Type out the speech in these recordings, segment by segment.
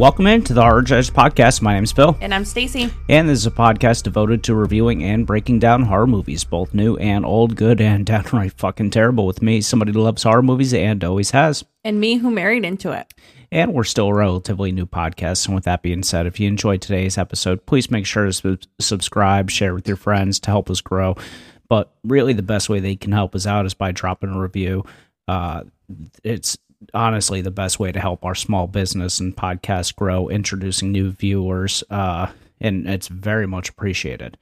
Welcome into the Horror Judge Podcast. My name's Phil, And I'm Stacy. and this is a podcast devoted to reviewing and breaking down horror movies, both new and old, good and downright fucking terrible. With me, somebody who loves horror movies and always has. And me who married into it. And we're still a relatively new podcast. And with that being said, if you enjoyed today's episode, please make sure to sub- subscribe, share with your friends to help us grow. But really, the best way they can help us out is by dropping a review. Uh, it's honestly the best way to help our small business and podcast grow, introducing new viewers. Uh, and it's very much appreciated.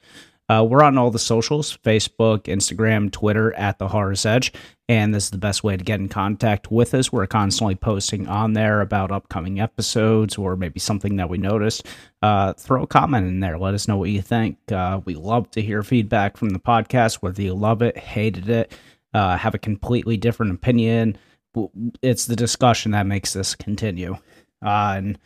Uh, we're on all the socials Facebook, Instagram, Twitter at The Horror's Edge. And this is the best way to get in contact with us. We're constantly posting on there about upcoming episodes or maybe something that we noticed. Uh, throw a comment in there. Let us know what you think. Uh, we love to hear feedback from the podcast, whether you love it, hated it, uh, have a completely different opinion. It's the discussion that makes this continue. Uh, and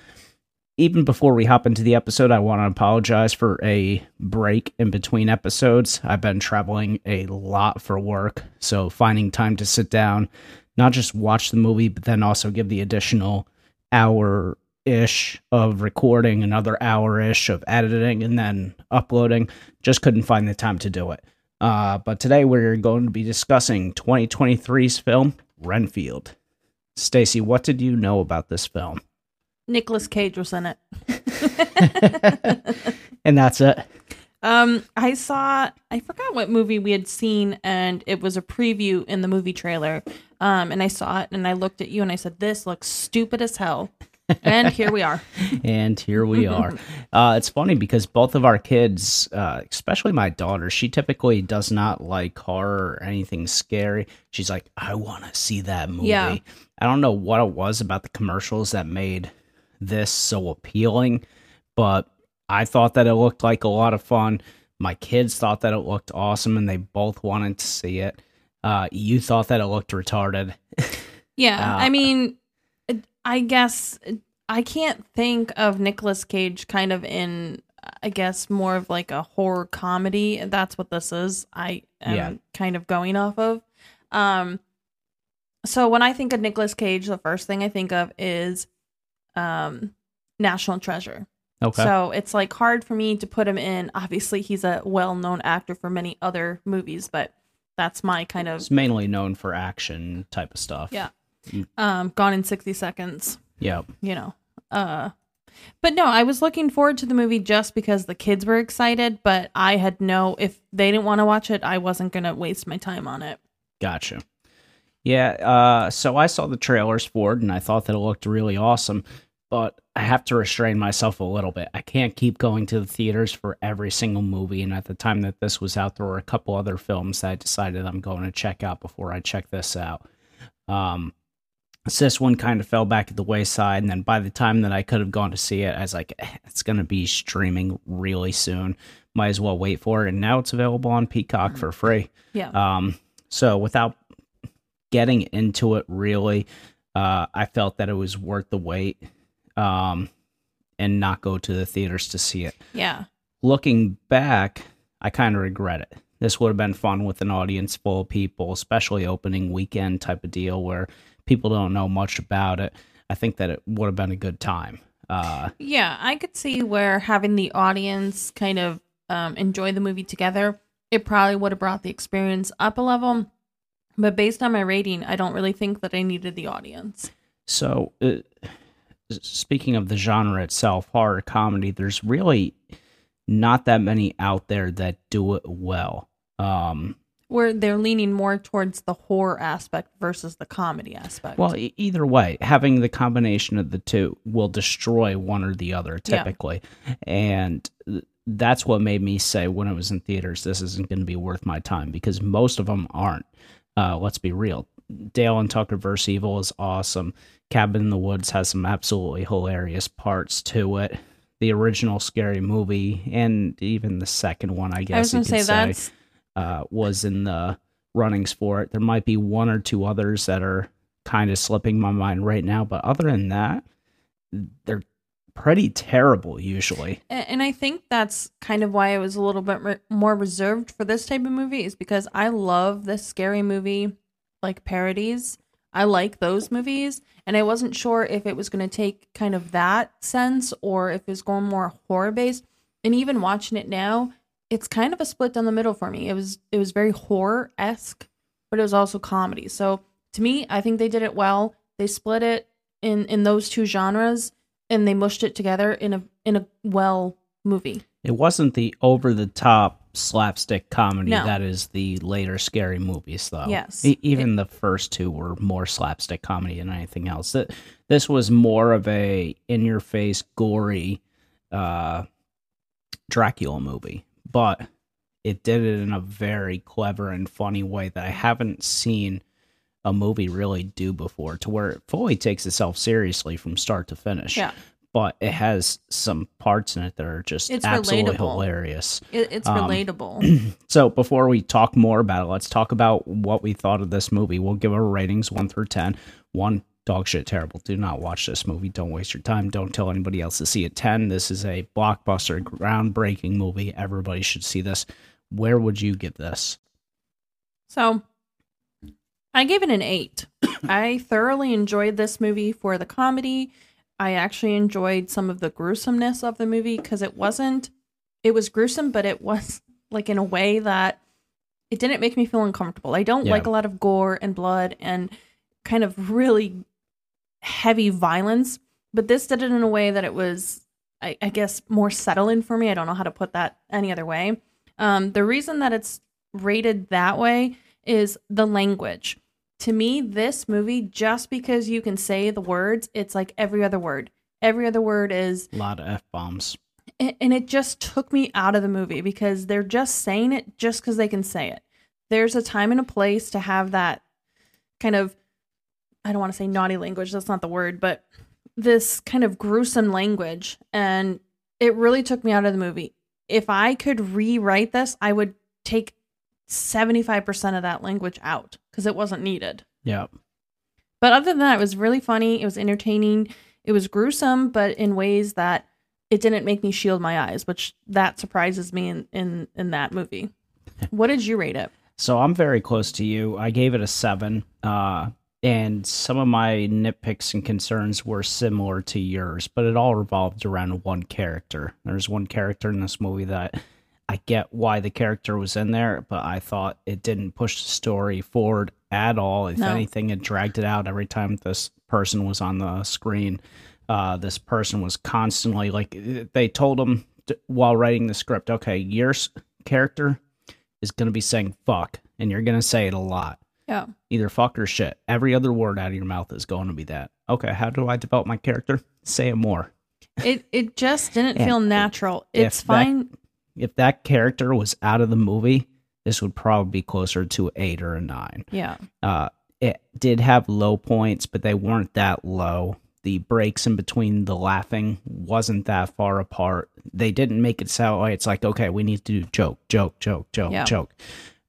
even before we hop into the episode, I want to apologize for a break in between episodes. I've been traveling a lot for work, so finding time to sit down, not just watch the movie, but then also give the additional hour ish of recording, another hour ish of editing, and then uploading. Just couldn't find the time to do it. Uh, but today we're going to be discussing 2023's film, Renfield. Stacy, what did you know about this film? Nicolas Cage was in it. and that's it. Um, I saw I forgot what movie we had seen, and it was a preview in the movie trailer. Um, and I saw it, and I looked at you, and I said, "This looks stupid as hell." And here we are. and here we are. Uh, it's funny because both of our kids, uh, especially my daughter, she typically does not like horror or anything scary. She's like, I want to see that movie. Yeah. I don't know what it was about the commercials that made this so appealing, but I thought that it looked like a lot of fun. My kids thought that it looked awesome and they both wanted to see it. Uh, you thought that it looked retarded. Yeah, Uh, I mean, it- I guess I can't think of Nicolas Cage kind of in, I guess, more of like a horror comedy. That's what this is. I am Yeah. kind of going off of. Um, so when I think of Nicolas Cage, the first thing I think of is, um, National Treasure. Okay. So it's like hard for me to put him in. Obviously, he's a well-known actor for many other movies, but that's my kind of it's mainly known for action type of stuff. Yeah. Um, Gone in sixty seconds. Yep. you know uh but no i was looking forward to the movie just because the kids were excited but i had no if they didn't want to watch it i wasn't gonna waste my time on it Gotcha. Yeah, uh, so I saw the trailers for it and I thought that it looked really awesome, but I have to restrain myself a little bit. I can't keep going to the theaters for every single movie, and at the time that this was out, there were a couple other films that I decided I'm going to check out before I check this out. Um, so this one kind of fell back at the wayside, and then by the time that I could have gone to see it, I was like, "Eh, it's going to be streaming really soon. Might as well wait for it. And now it's available on Peacock for free. yeah Um, so without getting into it really, uh, I felt that it was worth the wait, um, and not go to the theaters to see it. yeah Looking back, I kind of regret it. This would have been fun with an audience full of people, especially opening weekend type of deal where people don't know much about it. I think that it would have been a good time. Uh, yeah i could see where having the audience kind of um, enjoy the movie together it probably would have brought the experience up a level but based on my rating i don't really think that i needed the audience So, uh, speaking of the genre itself, horror comedy, there's really not that many out there that do it well. Um, where they're leaning more towards the horror aspect versus the comedy aspect well, e- either way, having the combination of the two will destroy one or the other typically. Yeah. And th- that's what made me say when I was in theaters, this isn't going to be worth my time because most of them aren't. Uh, let's be real. Dale and Tucker vs. Evil is awesome. Cabin in the Woods has some absolutely hilarious parts to it. The original scary movie and even the second one, I guess i was gonna say say, that's uh, was in the runnings for it. There might be one or two others that are kind of slipping my mind right now, but other than that, they're pretty terrible usually. And I think that's kind of why I was a little bit re- more reserved for this type of movie is because I love the scary movie like parodies. I like those movies, and I wasn't sure if it was going to take kind of that sense or if it's going more horror based. And even watching it now, it's kind of a split down the middle for me. It was it was very horror esque, but it was also comedy. So to me, I think they did it well. They split it in in those two genres, and they mushed it together in a in a well movie. It wasn't the over the top slapstick comedy No. that is the later scary movies, though. Yes. E- even the first two were more slapstick comedy than anything else. Th- This was more of a in your face, gory uh, Dracula movie, but it did it in a very clever and funny way that I haven't seen a movie really do before, to where it fully takes itself seriously from start to finish Yeah, but it has some parts in it that are just It's absolutely relatable. hilarious. it, it's Um, relatable. So before we talk more about it, let's talk about what we thought of this movie. We'll give our ratings one through ten. One, dog shit terrible. Do not watch this movie. Don't waste your time. Don't tell anybody else to see it. Ten, this is a blockbuster, groundbreaking movie. Everybody should see this. Where would you give this? So I gave it an eight. I thoroughly enjoyed this movie for the comedy. I actually enjoyed some of the gruesomeness of the movie because it wasn't, it was gruesome, but it was like in a way that it didn't make me feel uncomfortable. I don't Yeah. like a lot of gore and blood and kind of really heavy violence, but this did it in a way that it was, I, I guess, more settling for me. I don't know how to put that any other way. Um, the reason that it's rated that way is the language. To me, this movie, just because you can say the words, it's like every other word. Every other word is, A lot of f bombs. and and it just took me out of the movie because they're just saying it just because they can say it. There's a time and a place to have that kind of, I don't want to say naughty language, that's not the word, but this kind of gruesome language. And it really took me out of the movie. If I could rewrite this, I would take 75% of that language out because it wasn't needed. Yeah. But other than that, it was really funny. It was entertaining. It was gruesome, but in ways that it didn't make me shield my eyes, which that surprises me in in, in that movie. What did you rate it? So I'm very close to you. I gave it a seven. Uh, and some of my nitpicks and concerns were similar to yours, but it all revolved around one character. There's one character in this movie that I get why the character was in there, but I thought it didn't push the story forward at all. If No. anything, it dragged it out every time this person was on the screen. Uh, this person was constantly like they told him t- while writing the script, okay, your character is going to be saying fuck, and you're going to say it a lot. Yeah. Either fuck or shit. Every other word out of your mouth is going to be that. Okay, how do I develop my character? Say it more. It it just didn't feel natural. It's if that- fine. If that character was out of the movie, this would probably be closer to eight or a nine. yeah. Uh, it did have low points, but they weren't that low. The breaks in between the laughing wasn't that far apart. They didn't make it sound like it's like, okay, we need to do joke, joke, joke, joke, Yeah. joke.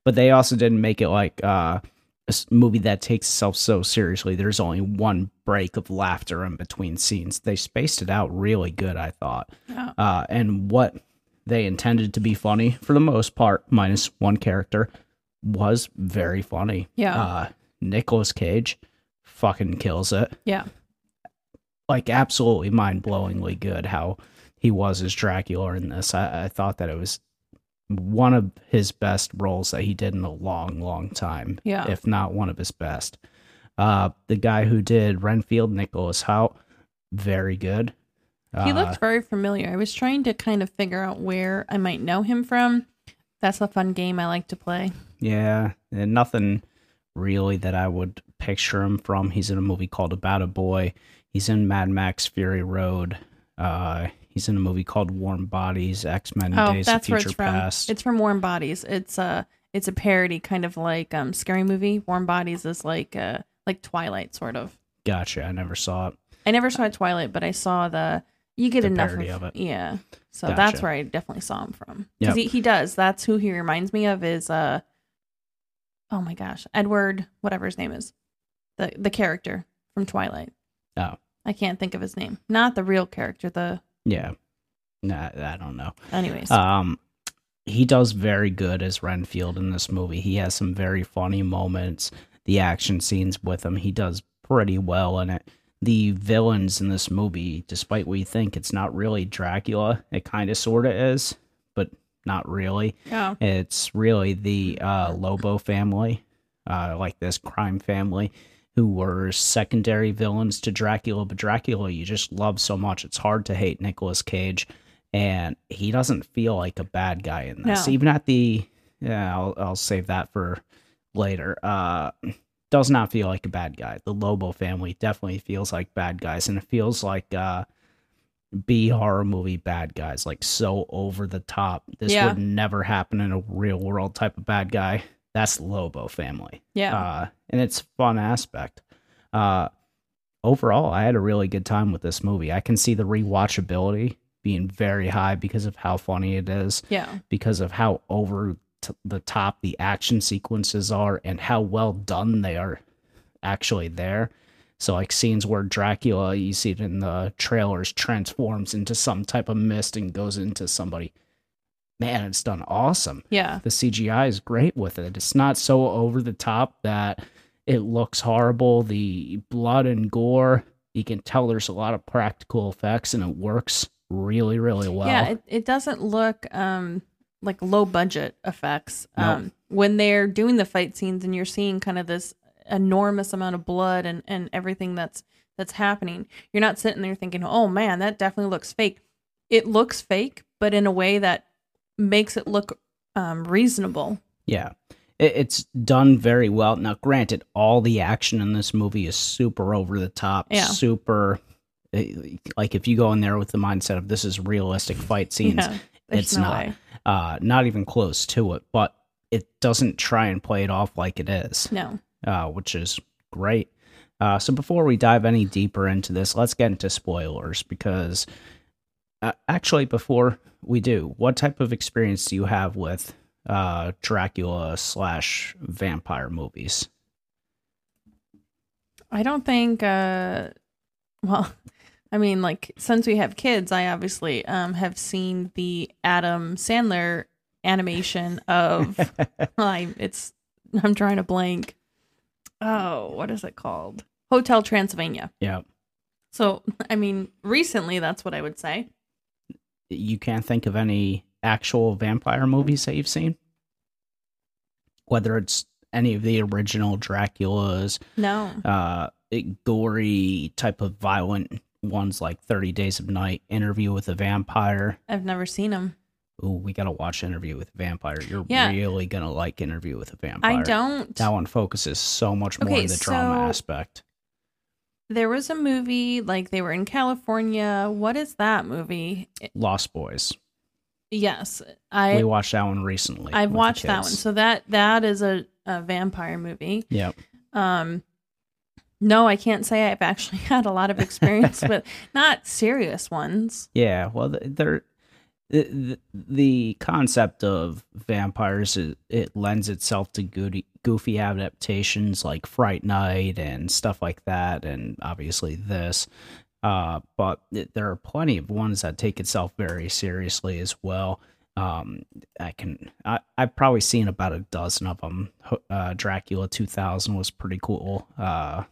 But they also didn't make it like uh, a movie that takes itself so seriously. There's only one break of laughter in between scenes. They spaced it out really good, I thought. Yeah. Uh, and what they intended to be funny, for the most part, minus one character, was very funny. Yeah. Uh, Nicolas Cage fucking kills it. Yeah. Like absolutely mind blowingly good how he was as Dracula in this. I, I thought that it was one of his best roles that he did in a long, long time. Yeah. If not one of his best. Uh the guy who did Renfield, Nicholas Hoult, very good. He Uh, looked very familiar. I was trying to kind of figure out where I might know him from. That's a fun game I like to play. Yeah, and nothing really that I would picture him from. He's in a movie called About a Boy. He's in Mad Max Fury Road. Uh, he's in a movie called Warm Bodies, X Men Oh, Days that's of where Future it's from. Past. It's from Warm Bodies. It's a it's a parody, kind of like um scary movie. Warm Bodies is like uh like Twilight, sort of. gotcha. I never saw it. I never saw Twilight, but I saw the. You get The enough of, of it. Yeah, so Gotcha. that's where I definitely saw him from. Yep. Because he, he does. That's who he reminds me of. Is uh, oh my gosh, Edward, whatever his name is, the the character from Twilight. Oh, I can't think of his name. Not the real character. The yeah. Nah, I don't know. anyways. Um, he does very good as Renfield in this movie. He has some very funny moments. the action scenes with him. He does pretty well in it. The villains in this movie, despite what you think, it's not really Dracula. It kind of sort of is, but not really. Yeah. It's really the uh, Lobo family, uh, like this crime family, who were secondary villains to Dracula. But Dracula, you just love so much. It's hard to hate Nicolas Cage, and he doesn't feel like a bad guy in this. No. Even at the, yeah, I'll, I'll save that for later. Uh, does not feel like a bad guy. The Lobo family definitely feels like bad guys, and it feels like uh, B horror movie bad guys, like so over the top. This Yeah. would never happen in a real world type of bad guy. That's Lobo family. Yeah. Uh, and it's fun aspect. Uh, overall, I had a really good time with this movie. I can see the rewatchability being very high because of how funny it is yeah. because of how over t- the top the action sequences are and how well done they are actually there. So like scenes where Dracula, you see it in the trailers, transforms into some type of mist and goes into somebody. Man, it's done awesome. Yeah. The CGI is great with it. It's not so over the top that it looks horrible. The blood and gore, you can tell there's a lot of practical effects and it works really, really well. yeah, it, it doesn't look um like low budget effects. No. Um when they're doing the fight scenes and you're seeing kind of this enormous amount of blood and, and everything that's that's happening, you're not sitting there thinking, Oh man, that definitely looks fake. It looks fake, but in a way that makes it look um reasonable. Yeah. It, it's done very well. Now, granted, all the action in this movie is super over the top, Yeah. super. eh, Like, if you go in there with the mindset of this is realistic fight scenes, Yeah, it's no not. uh, not even close to it, but it doesn't try and play it off like it is, No. uh, which is great. Uh, so before we dive any deeper into this, let's get into spoilers because uh, actually, before we do, what type of experience do you have with uh, Dracula slash vampire movies? I don't think uh well I mean like since we have kids I obviously um have seen the Adam Sandler animation of I it's I'm trying to blank. Oh, what is it called? Hotel Transylvania. Yeah, So, I mean, recently that's what I would say. You can't think of any actual vampire movies that you've seen, whether it's any of the original Draculas, No. uh gory type of violent ones like 30 Days of Night, Interview with a Vampire. I've never seen them. Ooh, we gotta watch Interview with a Vampire. You're Yeah. really gonna like Interview with a Vampire. I don't. That one focuses so much more Okay, on the drama aspect. There was a movie like they were in California. What is that movie? Lost Boys. Yes, I we watched that one recently. I've watched that one. So that that is a, a vampire movie. Yep. Um no, I can't say I've actually had a lot of experience with not serious ones. Yeah, well, th- they're the, the, concept of vampires it, it lends itself to goofy, goofy adaptations like Fright Night and stuff like that, and obviously this. Uh, but th- there are plenty of ones that take itself very seriously as well. Um, I can I, I've probably seen about a dozen of them. Uh, Dracula 2000 was pretty cool. Uh,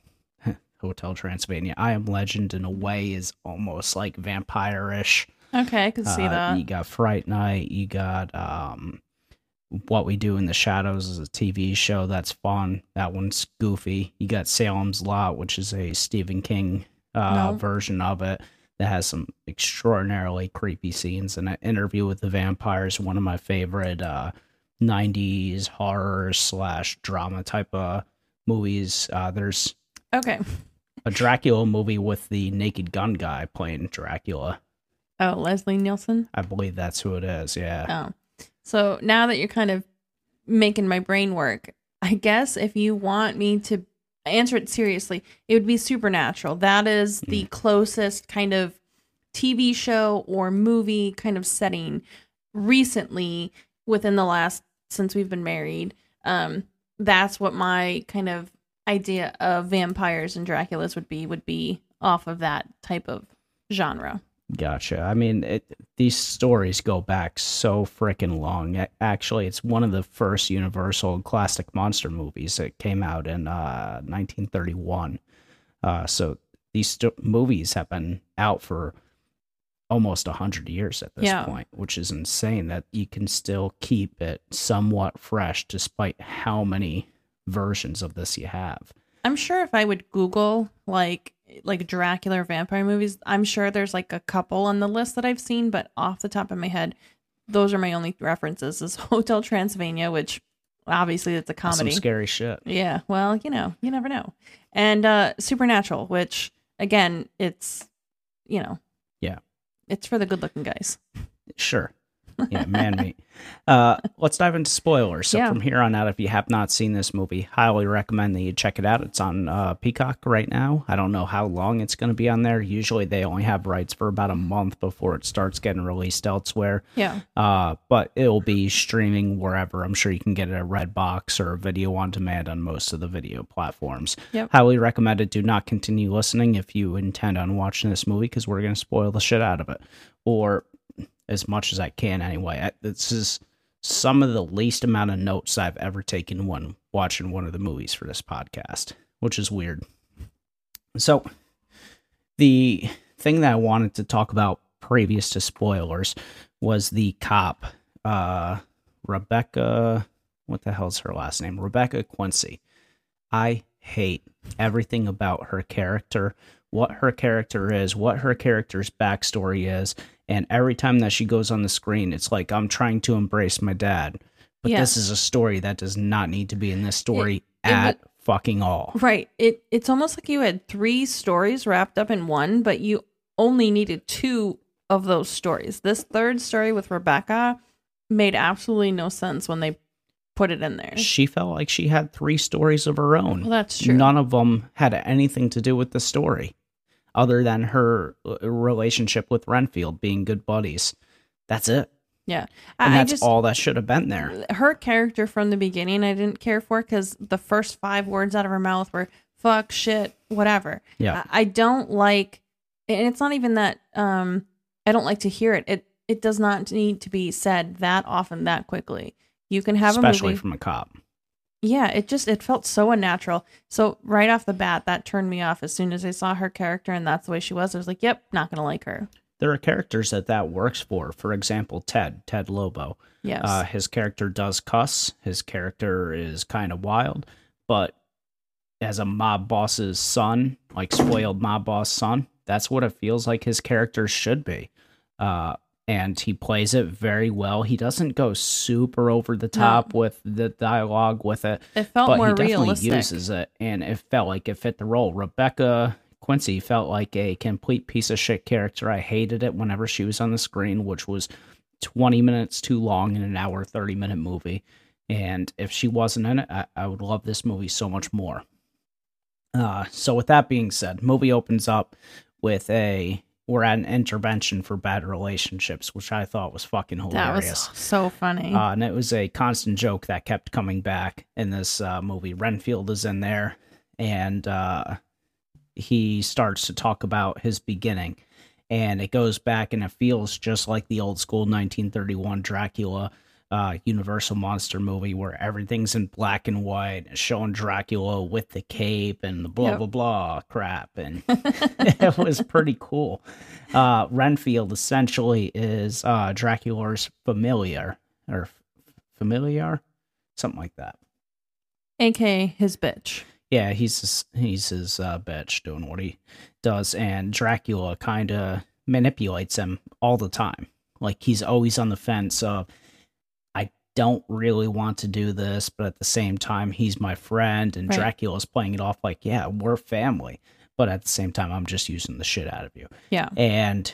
Hotel Transylvania. I Am Legend in a way is almost like vampire-ish. Okay, I can see Uh, that. You got Fright Night. You got um, What We Do in the Shadows is a TV show that's fun. That one's goofy. You got Salem's Lot, which is a Stephen King uh, No. version of it that has some extraordinarily creepy scenes. And an interview with the vampires, one of my favorite uh, '90s horror slash drama type of movies. Uh, there's Okay. a Dracula movie with the Naked Gun guy playing Dracula. Oh, Leslie Nielsen. I believe that's who it is. Yeah. Oh. So now that you're kind of making my brain work, I guess if you want me to answer it seriously, it would be Supernatural. That is the closest kind of TV show or movie kind of setting recently within the last since we've been married. Um that's what my kind of idea of vampires and Draculas would be would be off of that type of genre. Gotcha. I mean, it, these stories go back so freaking long. A- Actually, it's one of the first Universal classic monster movies that came out in uh, 1931. Uh, so these st- movies have been out for almost 100 years at this Yeah. point, which is insane that you can still keep it somewhat fresh despite how many versions of this you have. I'm sure if I would Google like like Dracula vampire movies, I'm sure there's like a couple on the list that I've seen, but off the top of my head, those are my only references. Is Hotel Transylvania, which obviously it's a comedy. Some scary shit. Yeah, well, you know, you never know. And uh Supernatural, which again, it's you know, Yeah. it's for the good-looking guys. Sure. Yeah, man meat. Uh, let's dive into spoilers. So Yeah. from here on out, if you have not seen this movie, highly recommend that you check it out. It's on uh, Peacock right now. I don't know how long it's going to be on there. Usually they only have rights for about a month before it starts getting released elsewhere. Yeah. Uh, but it'll be streaming wherever. I'm sure you can get it at Redbox or video on demand on most of the video platforms. Yep. Highly recommend it. Do not continue listening if you intend on watching this movie because we're going to spoil the shit out of it, or as much as I can anyway. I, this is some of the least amount of notes I've ever taken when watching one of the movies for this podcast, which is weird. So, the thing that I wanted to talk about previous to spoilers was the cop, uh, Rebecca. What the hell's her last name? Rebecca Quincy. I hate everything about her character, what her character is, what her character's backstory is, and every time that she goes on the screen, it's like I'm trying to embrace my dad. But Yeah. this is a story that does not need to be in this story it at fucking all. Right. It it's almost like you had three stories wrapped up in one, but you only needed two of those stories. This third story with Rebecca made absolutely no sense when they put it in there. She felt like she had three stories of her own. Well, that's true. None of them had anything to do with the story, other than her uh, relationship with Renfield being good buddies. That's it, yeah. and I, I that's just all that should have been there. her character from the beginning I didn't care for because the first five words out of her mouth were fuck, shit, whatever. Yeah. I, I don't like and it's not even that um I don't like to hear it. It it does not need to be said that often that quickly. You can have a especially movie. from a cop. Yeah, it just it felt so unnatural. So right off the bat, that turned me off as soon as I saw her character and that's the way she was. I was like, yep, not gonna like her. There are characters that that works for. For example, Ted, Ted Lobo. Yes. Uh, his character does cuss. His character is kind of wild, but as a mob boss's son, like spoiled mob boss son, that's what it feels like his character should be. Uh, and he plays it very well. He doesn't go super over the top with the dialogue with it, it felt but more he definitely realistic. uses it, and it felt like it fit the role. Rebecca Quincy felt like a complete piece of shit character. I hated it whenever she was on the screen, which was 20 minutes too long in an hour 30 minute movie. And if she wasn't in it, I, I would love this movie so much more. Uh, so with that being said, movie opens up with a we're at an intervention for bad relationships, which I thought was fucking hilarious. that was so funny. Uh, and it was a constant joke that kept coming back in this uh, movie. Renfield is in there, and uh, he starts to talk about his beginning. And it goes back, and it feels just like the old school 1931 Dracula uh, Universal monster movie where everything's in black and white, showing Dracula with the cape and the blah Yep. blah blah crap, and it was pretty cool. Uh, Renfield essentially is uh, Dracula's familiar or familiar, something like that. AKA his bitch. Yeah, he's his, he's his uh, bitch doing what he does, and Dracula kind of manipulates him all the time. Like he's always on the fence of, don't really want to do this, but at the same time, he's my friend, and Right. Dracula's playing it off like, yeah, we're family, but at the same time, I'm just using the shit out of you Yeah. and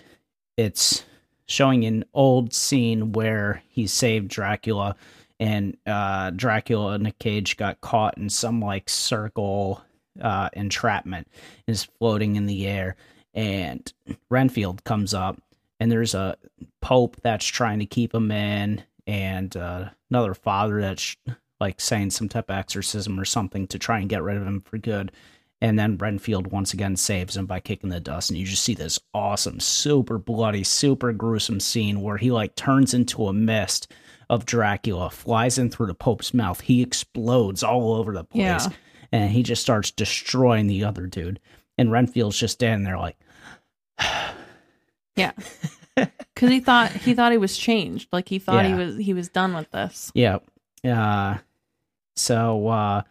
it's showing an old scene where he saved Dracula and uh Dracula in a Cage got caught in some like circle uh entrapment is floating in the air and Renfield comes up and there's a pope that's trying to keep him in and uh, another father that's like saying some type of exorcism or something to try and get rid of him for good And then Renfield once again saves him by kicking the dust. And you just see this awesome, super bloody, super gruesome scene where he like turns into a mist of Dracula, flies in through the Pope's mouth. He explodes all over the place. Yeah. And he just starts destroying the other dude. And Renfield's just standing there like, Yeah. Cuz he thought he thought he was changed. Like he thought he was he was done with this. Yeah. Uh, so uh,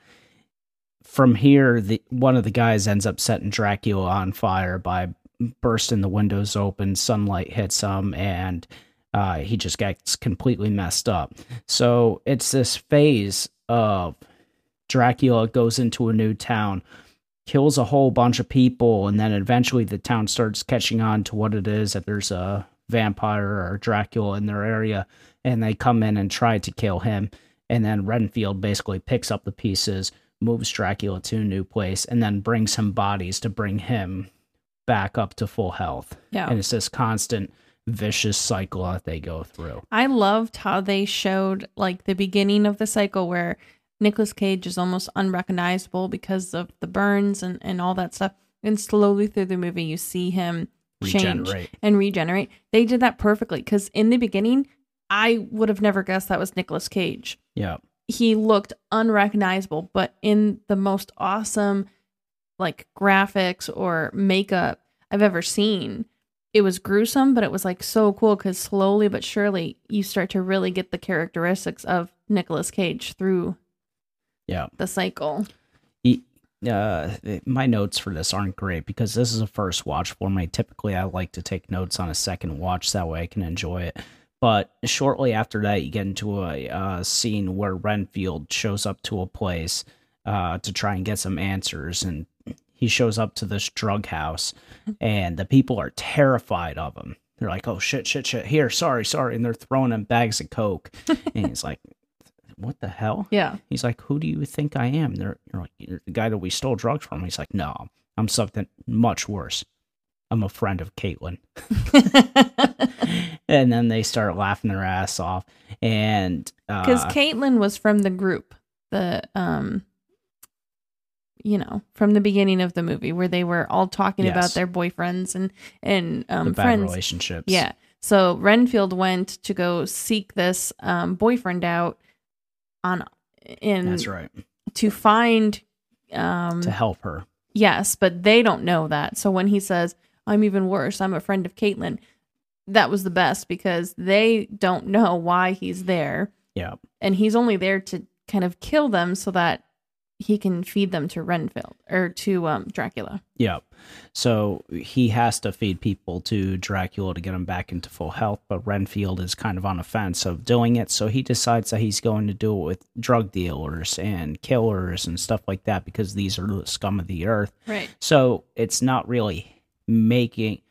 from here, the one of the guys ends up setting Dracula on fire by bursting the windows open. Sunlight hits him, and uh, he just gets completely messed up. So it's this phase of Dracula goes into a new town, kills a whole bunch of people, and then eventually the town starts catching on to what it is that there's a vampire or Dracula in their area, and they come in and try to kill him. And then Renfield basically picks up the pieces, moves Dracula to a new place, and then brings him bodies to bring him back up to full health. Yeah. And it's this constant vicious cycle that they go through. I loved how they showed like the beginning of the cycle where Nicolas Cage is almost unrecognizable because of the burns and, and all that stuff. And slowly through the movie, you see him change Regenerate. and regenerate. They did that perfectly because in the beginning, I would have never guessed that was Nicolas Cage. Yeah. He looked unrecognizable, but in the most awesome like graphics or makeup I've ever seen. It was gruesome, but it was like so cool because slowly but surely you start to really get the characteristics of Nicolas Cage through Yeah. the cycle. Uh, my notes for this aren't great because this is a first watch for me. Typically, I like to take notes on a second watch that way I can enjoy it. But shortly after that, you get into a uh, scene where Renfield shows up to a place uh, to try and get some answers, and he shows up to this drug house, and the people are terrified of him. They're like, "Oh shit, shit, shit! Here, sorry, sorry," and they're throwing him bags of coke, and he's like, "What the hell?" Yeah. He's like, "Who do you think I am?" They're, you're like, "You're the guy that we stole drugs from." He's like, "No, I'm something much worse. I'm a friend of Caitlin." and then they start laughing their ass off, and Because uh, Caitlin was from the group, the um, you know, from the beginning of the movie where they were all talking about their boyfriends and and um bad friends. relationships. Yeah. So Renfield went to go seek this um boyfriend out on in that's right. to find um To help her. yes, but they don't know that. So when he says, I'm even worse, I'm a friend of Caitlin, that was the best because they don't know why he's there. Yeah. And he's only there to kind of kill them so that he can feed them to Renfield or to um Dracula. Yeah. So he has to feed people to Dracula to get him back into full health, but Renfield is kind of on the fence of doing it. So he decides that he's going to do it with drug dealers and killers and stuff like that because these are the scum of the earth. Right. So it's not really making,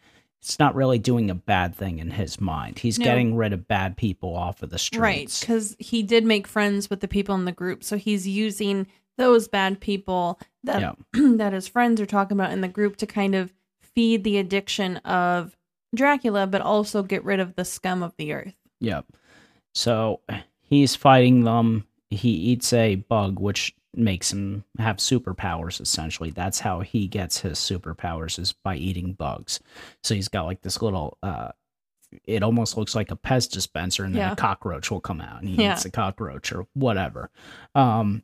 it's not really doing a bad thing in his mind. He's No. getting rid of bad people off of the streets. Right, because he did make friends with the people in the group, so he's using those bad people that Yeah. that his friends are talking about in the group to kind of feed the addiction of Dracula, but also get rid of the scum of the earth. Yep. So he's fighting them. He eats a bug, which makes him have superpowers. Essentially, that's how he gets his superpowers is by eating bugs. So he's got like this little. uh It almost looks like a pest dispenser, and then Yeah. a cockroach will come out, and he Yeah. eats a cockroach or whatever. Um.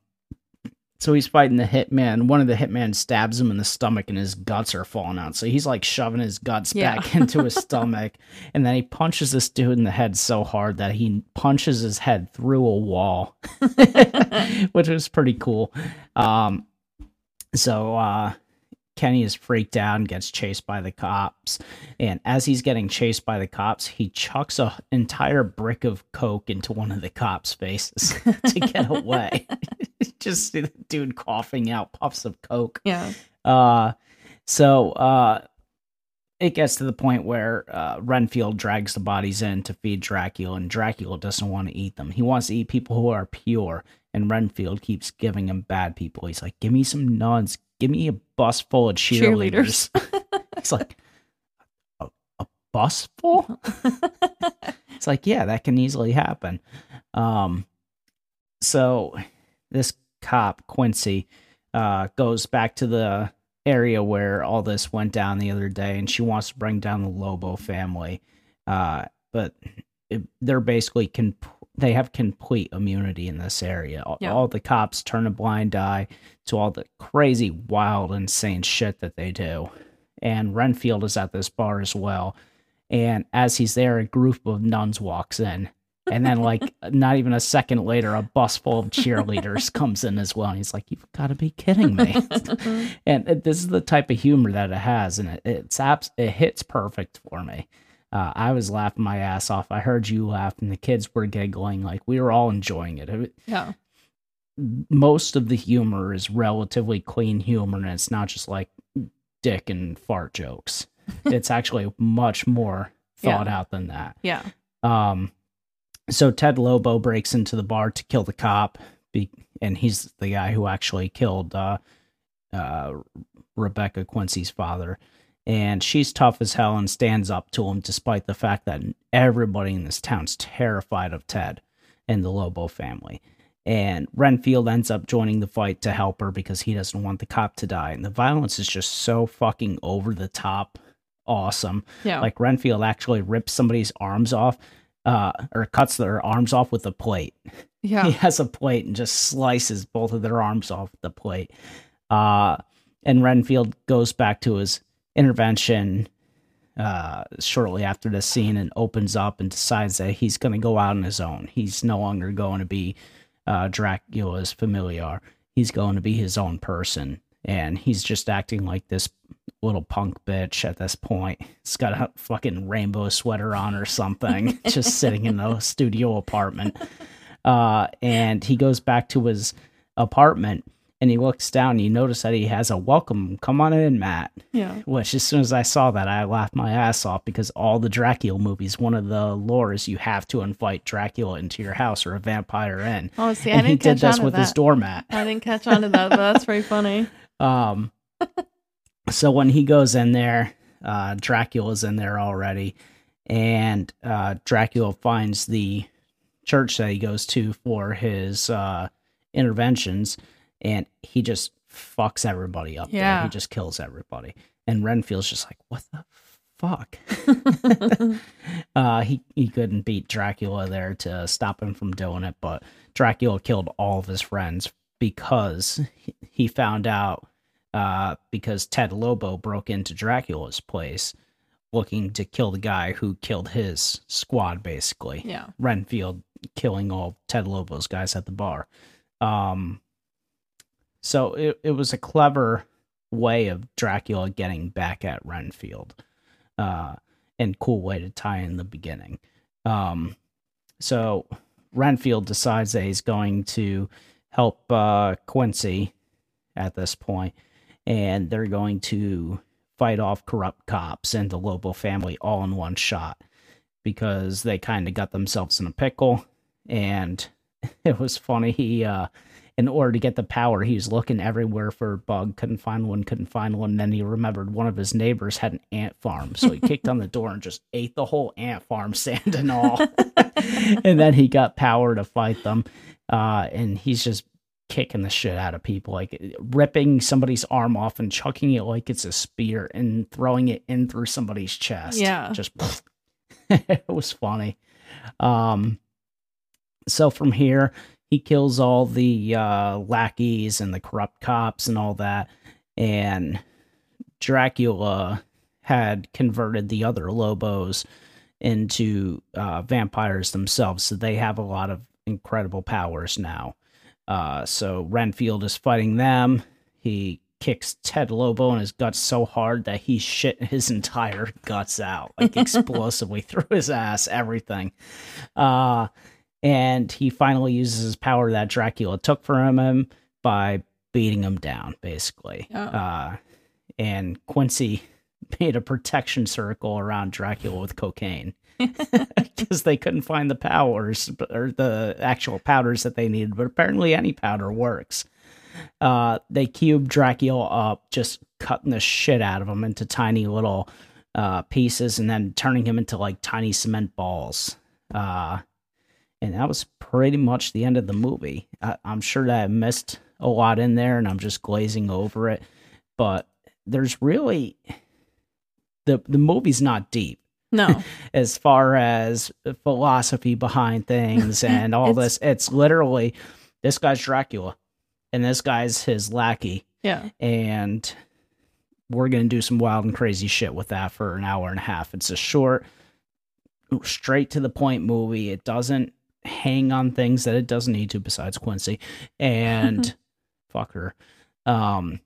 So he's fighting the hitman. One of the hitmen stabs him in the stomach, and his guts are falling out. So he's like shoving his guts Yeah. back into his stomach, and then he punches this dude in the head so hard that he punches his head through a wall, which was pretty cool. Um, so uh, Kenny is freaked out and gets chased by the cops. And as he's getting chased by the cops, he chucks a entire brick of coke into one of the cops' faces to get away. Just see the dude coughing out puffs of coke. Yeah, Uh, so uh, it gets to the point where uh, Renfield drags the bodies in to feed Dracula, and Dracula doesn't want to eat them. He wants to eat people who are pure, and Renfield keeps giving him bad people. He's like, "Give me some nuns. Give me a bus full of cheerleaders." He's like, "A, a bus full?" it's like, yeah, that can easily happen. Um, so this cop Quincy uh, goes back to the area where all this went down the other day, and she wants to bring down the Lobo family. Uh, but it, they're basically can they have complete immunity in this area. All, Yeah. all the cops turn a blind eye to all the crazy, wild, insane shit that they do. And Renfield is at this bar as well. And as he's there, a group of nuns walks in. And then, like, not even a second later, a bus full of cheerleaders comes in as well. And he's like, You've got to be kidding me. and uh, this is the type of humor that it has. And it, it's abs- it hits perfect for me. Uh, I was laughing my ass off. I heard you laugh, and the kids were giggling. Like, we were all enjoying it. yeah. most of the humor is relatively clean humor and it's not just like dick and fart jokes. it's actually much more thought Yeah. out than that. Yeah. Um so Ted Lobo breaks into the bar to kill the cop be- and he's the guy who actually killed uh uh Rebecca Quincy's father. And she's tough as hell and stands up to him despite the fact that everybody in this town's terrified of Ted and the Lobo family. And Renfield ends up joining the fight to help her because he doesn't want the cop to die. And the violence is just so fucking over the top awesome. Yeah. Like Renfield actually rips somebody's arms off, uh, or cuts their arms off with a plate. yeah. He has a plate and just slices both of their arms off the plate. Uh, and Renfield goes back to his intervention uh, shortly after the scene and opens up and decides that he's going to go out on his own. He's no longer going to be uh, Dracula's familiar. He's going to be his own person. And he's just acting like this little punk bitch at this point. He's got a fucking rainbow sweater on or something, just sitting in a studio apartment. Uh, and he goes back to his apartment and he looks down and you notice that he has a welcome come on in matt. Yeah. which as soon as i saw that i laughed my ass off because all the dracula movies one of the lore is you have to invite dracula into your house or a vampire in. Oh, see, I and he didn't did catch this on with his doormat. I didn't catch on to that, but that's very funny. um, so when he goes in there, uh, Dracula's in there already, and uh, Dracula finds the church that he goes to for his uh, interventions, and he just fucks everybody up. there. Yeah. he just kills everybody, and Renfield's just like, "What the fuck?" uh, he he couldn't beat Dracula there to stop him from doing it, but Dracula killed all of his friends because he- he found out uh, because Ted Lobo broke into Dracula's place looking to kill the guy who killed his squad, basically. Yeah. Renfield killing all Ted Lobo's guys at the bar. Um, so it, it was a clever way of Dracula getting back at Renfield. Uh, and cool way to tie in the beginning. Um, so Renfield decides that he's going to help uh, Quincy at this point, and they're going to fight off corrupt cops and the Lobo family all in one shot because they kind of got themselves in a pickle. And it was funny. He, uh, in order to get the power, he was looking everywhere for a bug, couldn't find one, couldn't find one. Then he remembered one of his neighbors had an ant farm, so he kicked on the door and just ate the whole ant farm, sand and all. and then he got power to fight them, uh, and he's just kicking the shit out of people, like ripping somebody's arm off and chucking it like it's a spear and throwing it in through somebody's chest. Yeah. just it was funny. Um, so from here, he kills all the uh, lackeys and the corrupt cops and all that, and Dracula had converted the other Lobos into uh, vampires themselves, so they have a lot of incredible powers now. Uh, so Renfield is fighting them. He kicks Ted Lobo in his guts so hard that he shit his entire guts out, like explosively through his ass, everything. Uh, and he finally uses his power that Dracula took from him by beating him down, basically. Yeah. Uh, and Quincy made a protection circle around Dracula with cocaine because they couldn't find the powers or the actual powders that they needed. But apparently, any powder works. Uh, they cube Dracula up, just cutting the shit out of him into tiny little uh, pieces, and then turning him into like tiny cement balls. Uh, and that was pretty much the end of the movie. I, I'm sure that I missed a lot in there, and I'm just glazing over it. But there's really the the movie's not deep No. as far as philosophy behind things and all It's- this. It's literally this guy's Dracula and this guy's his lackey, yeah. and we're gonna do some wild and crazy shit with that for an hour and a half. It's a short, straight to the point movie. It doesn't hang on things that it doesn't need to, besides Quincy and fuck her. Um,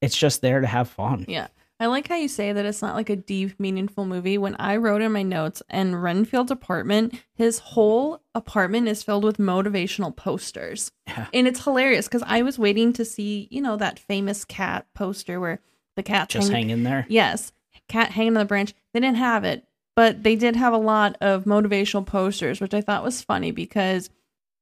it's just there to have fun. Yeah. I like how you say that it's not like a deep, meaningful movie. When I wrote in my notes, and Renfield's apartment, his whole apartment is filled with motivational posters. Yeah. And it's hilarious because I was waiting to see, you know, that famous cat poster where the cat Just hanging. hang in there. Yes, cat hanging on the branch. They didn't have it, but they did have a lot of motivational posters, which I thought was funny because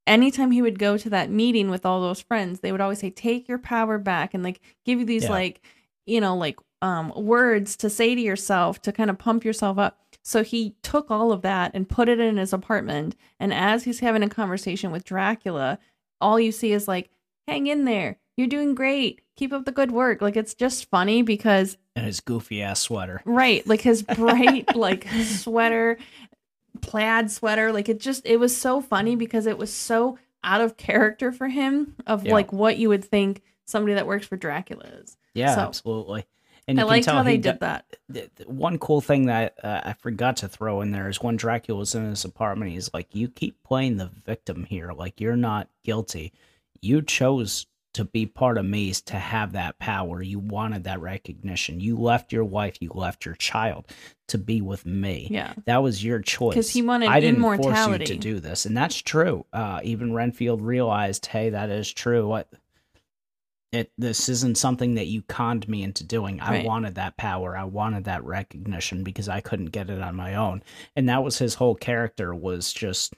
anytime he would go to that meeting with all those friends, they would always say, "Take your power back," and like give you these Yeah. like, you know, like um words to say to yourself to kind of pump yourself up. So he took all of that and put it in his apartment, and as he's having a conversation with Dracula, all you see is like, "Hang in there." You're doing great. Keep up the good work. Like it's just funny because And his goofy ass sweater. Right, like his bright like sweater, plaid sweater, like it just it was so funny because it was so out of character for him of Yeah. like what you would think somebody that works for Dracula is. Yeah, So- absolutely. And I liked how they did that. the- the one cool thing that uh, I forgot to throw in there is when Dracula was in his apartment, he's like, "You keep playing the victim here. Like you're not guilty. You chose to be part of Maze to have that power. You wanted that recognition. You left your wife. You left your child to be with me. Yeah. That was your choice. Because he wanted I didn't force you to do this, and that's true. Uh, even Renfield realized, hey, that is true. What it this isn't something that you conned me into doing. I Right. wanted that power. I wanted that recognition because I couldn't get it on my own. And that was his whole character was just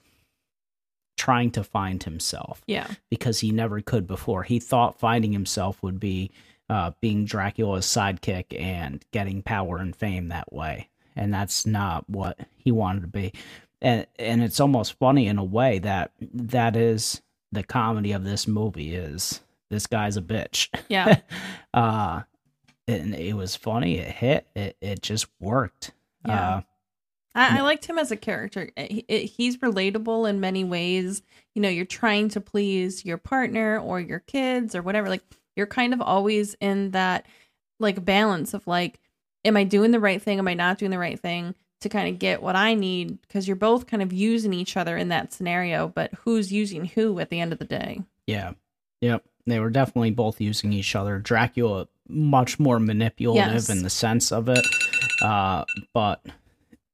trying to find himself Yeah. because he never could before. He thought finding himself would be uh, being Dracula's sidekick and getting power and fame that way. And that's not what he wanted to be. And and it's almost funny in a way that that is the comedy of this movie is this guy's a bitch. Yeah. uh and it was funny, it hit, it it just worked. Yeah. Uh, I, I mm. liked him as a character. Eh, he- he- He's relatable in many ways. You know, you're trying to please your partner or your kids or whatever. Like, you're kind of always in that like balance of like, am I doing the right thing? Am I not doing the right thing to kind of get what I need? Because you're both kind of using each other in that scenario, but who's using who at the end of the day? Yeah. Yep. They were definitely both using each other. Dracula much more manipulative Yes. in the sense of it. Uh, but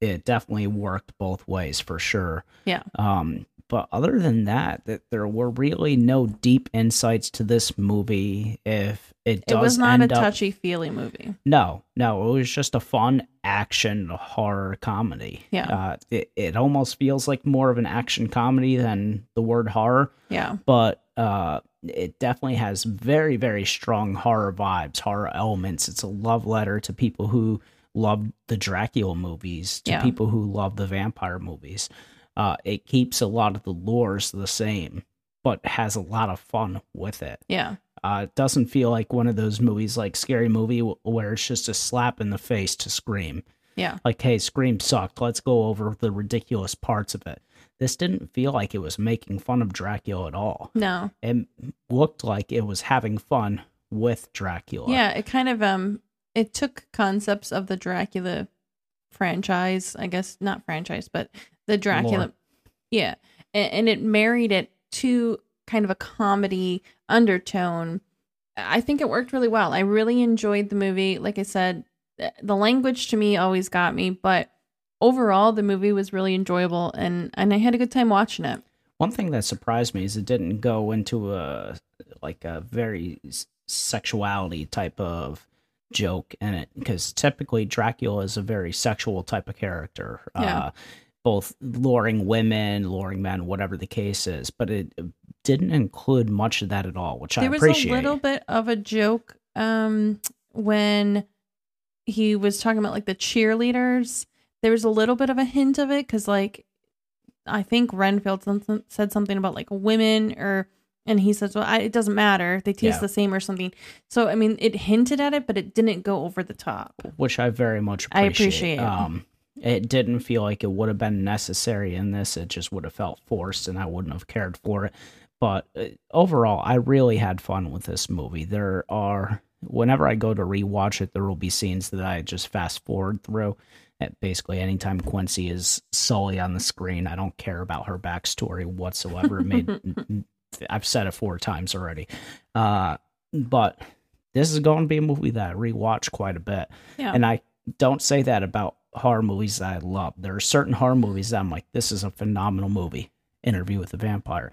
it definitely worked both ways for sure. Yeah. Um, but other than that, that there were really no deep insights to this movie. If it does it was not a touchy feely movie. no, no, it was just a fun action horror comedy. Yeah. Uh, it, it almost feels like more of an action comedy than the word horror Yeah. but uh it definitely has very very strong horror vibes horror elements it's a love letter to people who love the dracula movies to Yeah. people who love the vampire movies uh it keeps a lot of the lures the same but has a lot of fun with it Yeah. uh it doesn't feel like one of those movies like scary movie where it's just a slap in the face to scream Yeah. like hey scream sucked let's go over the ridiculous parts of it this didn't feel like it was making fun of dracula at all No. it looked like it was having fun with Dracula. Yeah, it kind of um it took concepts of the Dracula franchise, I guess not franchise, but the Dracula. Lore. Yeah, and, and it married it to kind of a comedy undertone. I think it worked really well. I really enjoyed the movie. Like I said, the language to me always got me, but overall the movie was really enjoyable and and I had a good time watching it. One thing that surprised me is it didn't go into a like a very sexuality type of joke in it because typically Dracula is a very sexual type of character. Yeah. Uh, both luring women, luring men, whatever the case is, but it didn't include much of that at all, which I appreciate. there was a little bit of a joke um when he was talking about like the cheerleaders there was a little bit of a hint of it because like i think renfield said something about like women or And he says, "Well, I, it doesn't matter. They taste Yeah. the same or something." So I mean, it hinted at it, but it didn't go over the top. which I very much I appreciate. Um, it didn't feel like it would have been necessary in this. It just would have felt forced, and I wouldn't have cared for it. But uh, overall, I really had fun with this movie. There are, whenever I go to rewatch it, there will be scenes that I just fast forward through. At basically, anytime Quincy is Sully on the screen, I don't care about her backstory whatsoever. It made I've said it four times already. Uh, but this is going to be a movie that I rewatch quite a bit. Yeah. And I don't say that about horror movies that I love. There are certain horror movies that I'm like, this is a phenomenal movie, Interview with the Vampire.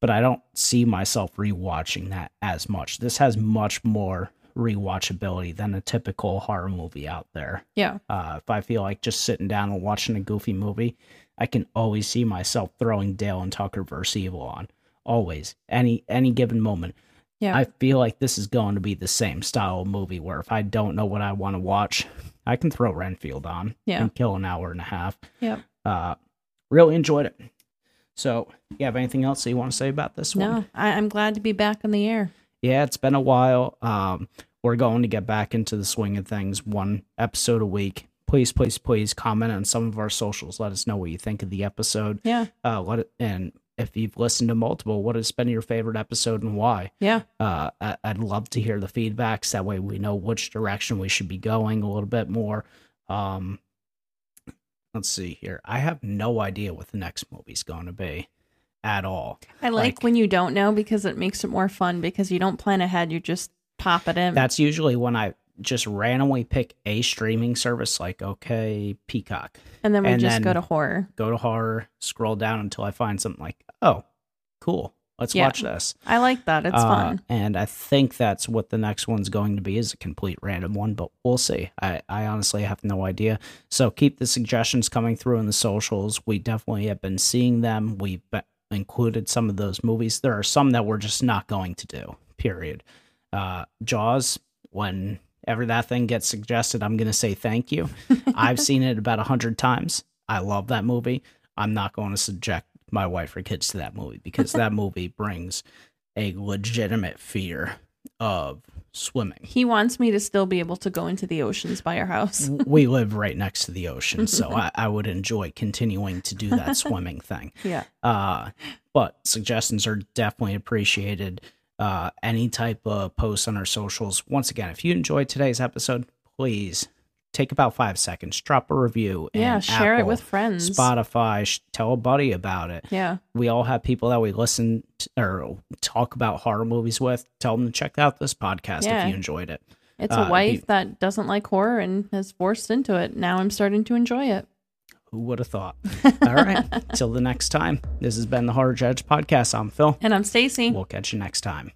But I don't see myself rewatching that as much. This has much more rewatchability than a typical horror movie out there. yeah. Uh, if I feel like just sitting down and watching a goofy movie, I can always see myself throwing Dale and Tucker versus Evil on. Always, any any given moment. Yeah. I feel like this is going to be the same style of movie where if I don't know what I want to watch, I can throw Renfield on Yeah. and kill an hour and a half. yeah Uh, really enjoyed it. So, you have anything else that you want to say about this one? No, I, I'm glad to be back on the air. yeah, it's been a while. Um, we're going to get back into the swing of things, one episode a week. Please, please, please comment on some of our socials. Let us know what you think of the episode. Yeah. Uh, let it, and if you've listened to multiple, what has been your favorite episode and why? Yeah. Uh, I, I'd love to hear the feedbacks. That way, we know which direction we should be going a little bit more. Um, let's see here. I have no idea what the next movie's going to be at all. I like, Like- when you don't know because it makes it more fun because you don't plan ahead. You just pop it in. That's usually when I just randomly pick a streaming service, like okay, Peacock, and then we and just then- go to horror. go to horror, scroll down until I find something like, oh, cool, let's Yeah. watch this. I like that. It's Uh, fun. And I think that's what the next one's going to be is a complete random one, but we'll see. I, I honestly have no idea. So keep the suggestions coming through in the socials. We definitely have been seeing them. We've included some of those movies. There are some that we're just not going to do, period. Uh, Jaws, whenever that thing gets suggested, I'm going to say thank you. I've seen it about a hundred times. I love that movie. I'm not going to subject my wife or kids to that movie because that movie brings a legitimate fear of swimming. He wants me to still be able to go into the oceans by our house. we live right next to the ocean, so I, I would enjoy continuing to do that swimming thing. Yeah. Uh, but suggestions are definitely appreciated. Uh, any type of posts on our socials. Once again, if you enjoyed today's episode, please take about five seconds, drop a review. Yeah. Share it with friends. Spotify. Sh- tell a buddy about it. Yeah. We all have people that we listen to, or talk about horror movies with. Tell them to check out this podcast Yeah. if you enjoyed it. It's Uh, a wife be- that doesn't like horror and has forced into it. Now I'm starting to enjoy it. Who would have thought? All right. Till the next time. This has been the Horror Judge Podcast. I'm Phil. And I'm Stacy. We'll catch you next time.